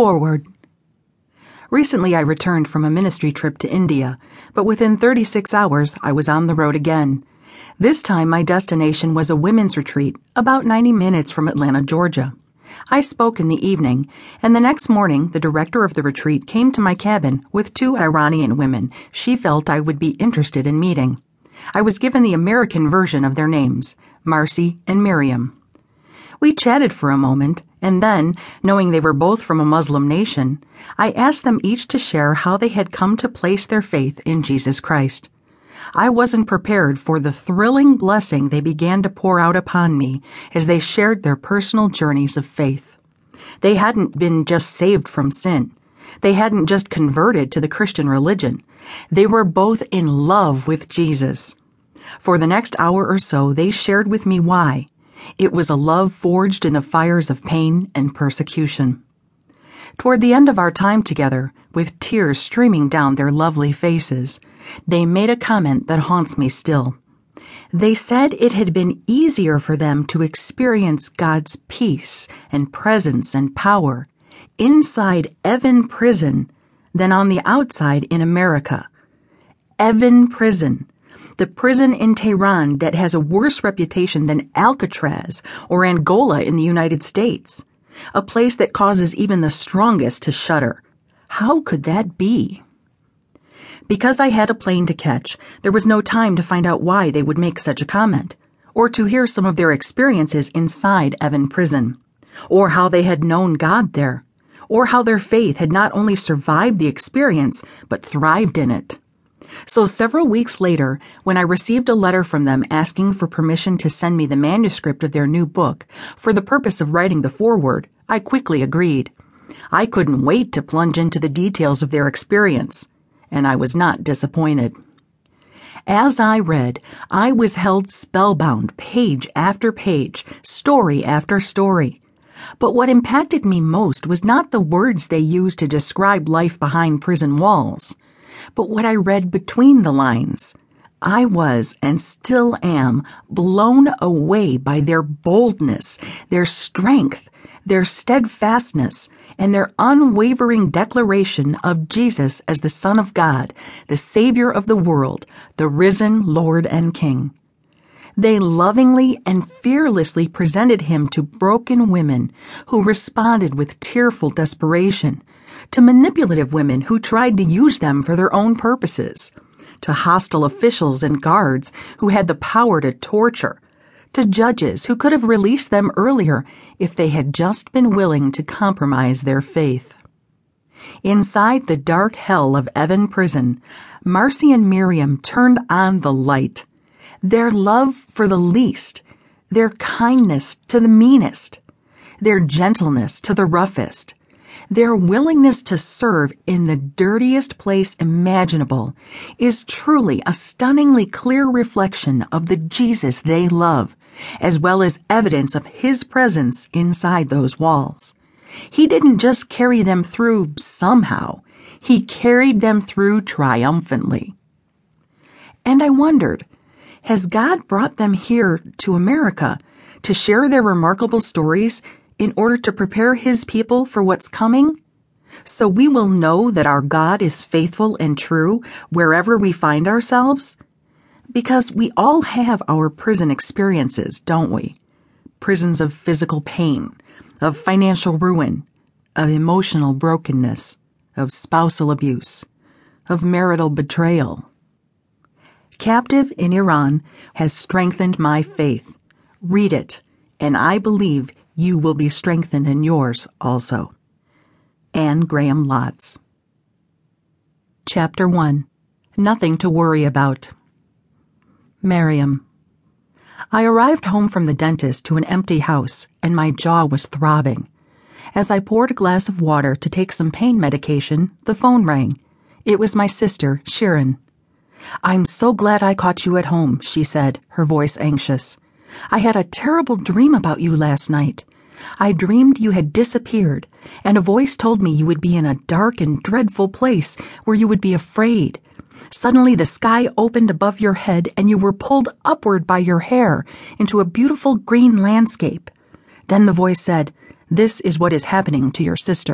Forward. Recently, I returned from a ministry trip to India, but within 36 hours, I was on the road again. This time, my destination was a women's retreat about 90 minutes from Atlanta, Georgia. I spoke in the evening, and the next morning, the director of the retreat came to my cabin with two Iranian women she felt I would be interested in meeting. I was given the American version of their names Marcy and Miriam. We chatted for a moment, and then, knowing they were both from a Muslim nation, I asked them each to share how they had come to place their faith in Jesus Christ. I wasn't prepared for the thrilling blessing they began to pour out upon me as they shared their personal journeys of faith. They hadn't been just saved from sin. They hadn't just converted to the Christian religion. They were both in love with Jesus. For the next hour or so, they shared with me why it was a love forged in the fires of pain and persecution. Toward the end of our time together, with tears streaming down their lovely faces, they made a comment that haunts me still. They said it had been easier for them to experience God's peace and presence and power inside Evin Prison than on the outside in America. Evin Prison the prison in Tehran that has a worse reputation than Alcatraz or Angola in the United States, a place that causes even the strongest to shudder. How could that be? Because I had a plane to catch, there was no time to find out why they would make such a comment, or to hear some of their experiences inside Evin Prison, or how they had known God there, or how their faith had not only survived the experience, but thrived in it. So several weeks later, when I received a letter from them asking for permission to send me the manuscript of their new book for the purpose of writing the foreword, I quickly agreed. I couldn't wait to plunge into the details of their experience, and I was not disappointed. As I read, I was held spellbound page after page, story after story. But what impacted me most was not the words they used to describe life behind prison walls but what I read between the lines. I was and still am blown away by their boldness, their strength, their steadfastness, and their unwavering declaration of Jesus as the Son of God, the Savior of the world, the risen Lord and King. They lovingly and fearlessly presented him to broken women who responded with tearful desperation to manipulative women who tried to use them for their own purposes, to hostile officials and guards who had the power to torture, to judges who could have released them earlier if they had just been willing to compromise their faith. Inside the dark hell of Evin Prison, Marcy and Miriam turned on the light. Their love for the least, their kindness to the meanest, their gentleness to the roughest, their willingness to serve in the dirtiest place imaginable is truly a stunningly clear reflection of the Jesus they love, as well as evidence of His presence inside those walls. He didn't just carry them through somehow, He carried them through triumphantly. And I wondered, has God brought them here to America to share their remarkable stories in order to prepare his people for what's coming? So we will know that our God is faithful and true wherever we find ourselves? Because we all have our prison experiences, don't we? Prisons of physical pain, of financial ruin, of emotional brokenness, of spousal abuse, of marital betrayal. Captive in Iran has strengthened my faith. Read it, and I believe you will be strengthened in yours also. Anne Graham Lotz. Chapter 1 Nothing to Worry About. Miriam. I arrived home from the dentist to an empty house, and my jaw was throbbing. As I poured a glass of water to take some pain medication, the phone rang. It was my sister, Sharon. I'm so glad I caught you at home, she said, her voice anxious. I had a terrible dream about you last night. I dreamed you had disappeared, and a voice told me you would be in a dark and dreadful place where you would be afraid. Suddenly the sky opened above your head and you were pulled upward by your hair into a beautiful green landscape. Then the voice said, This is what is happening to your sister.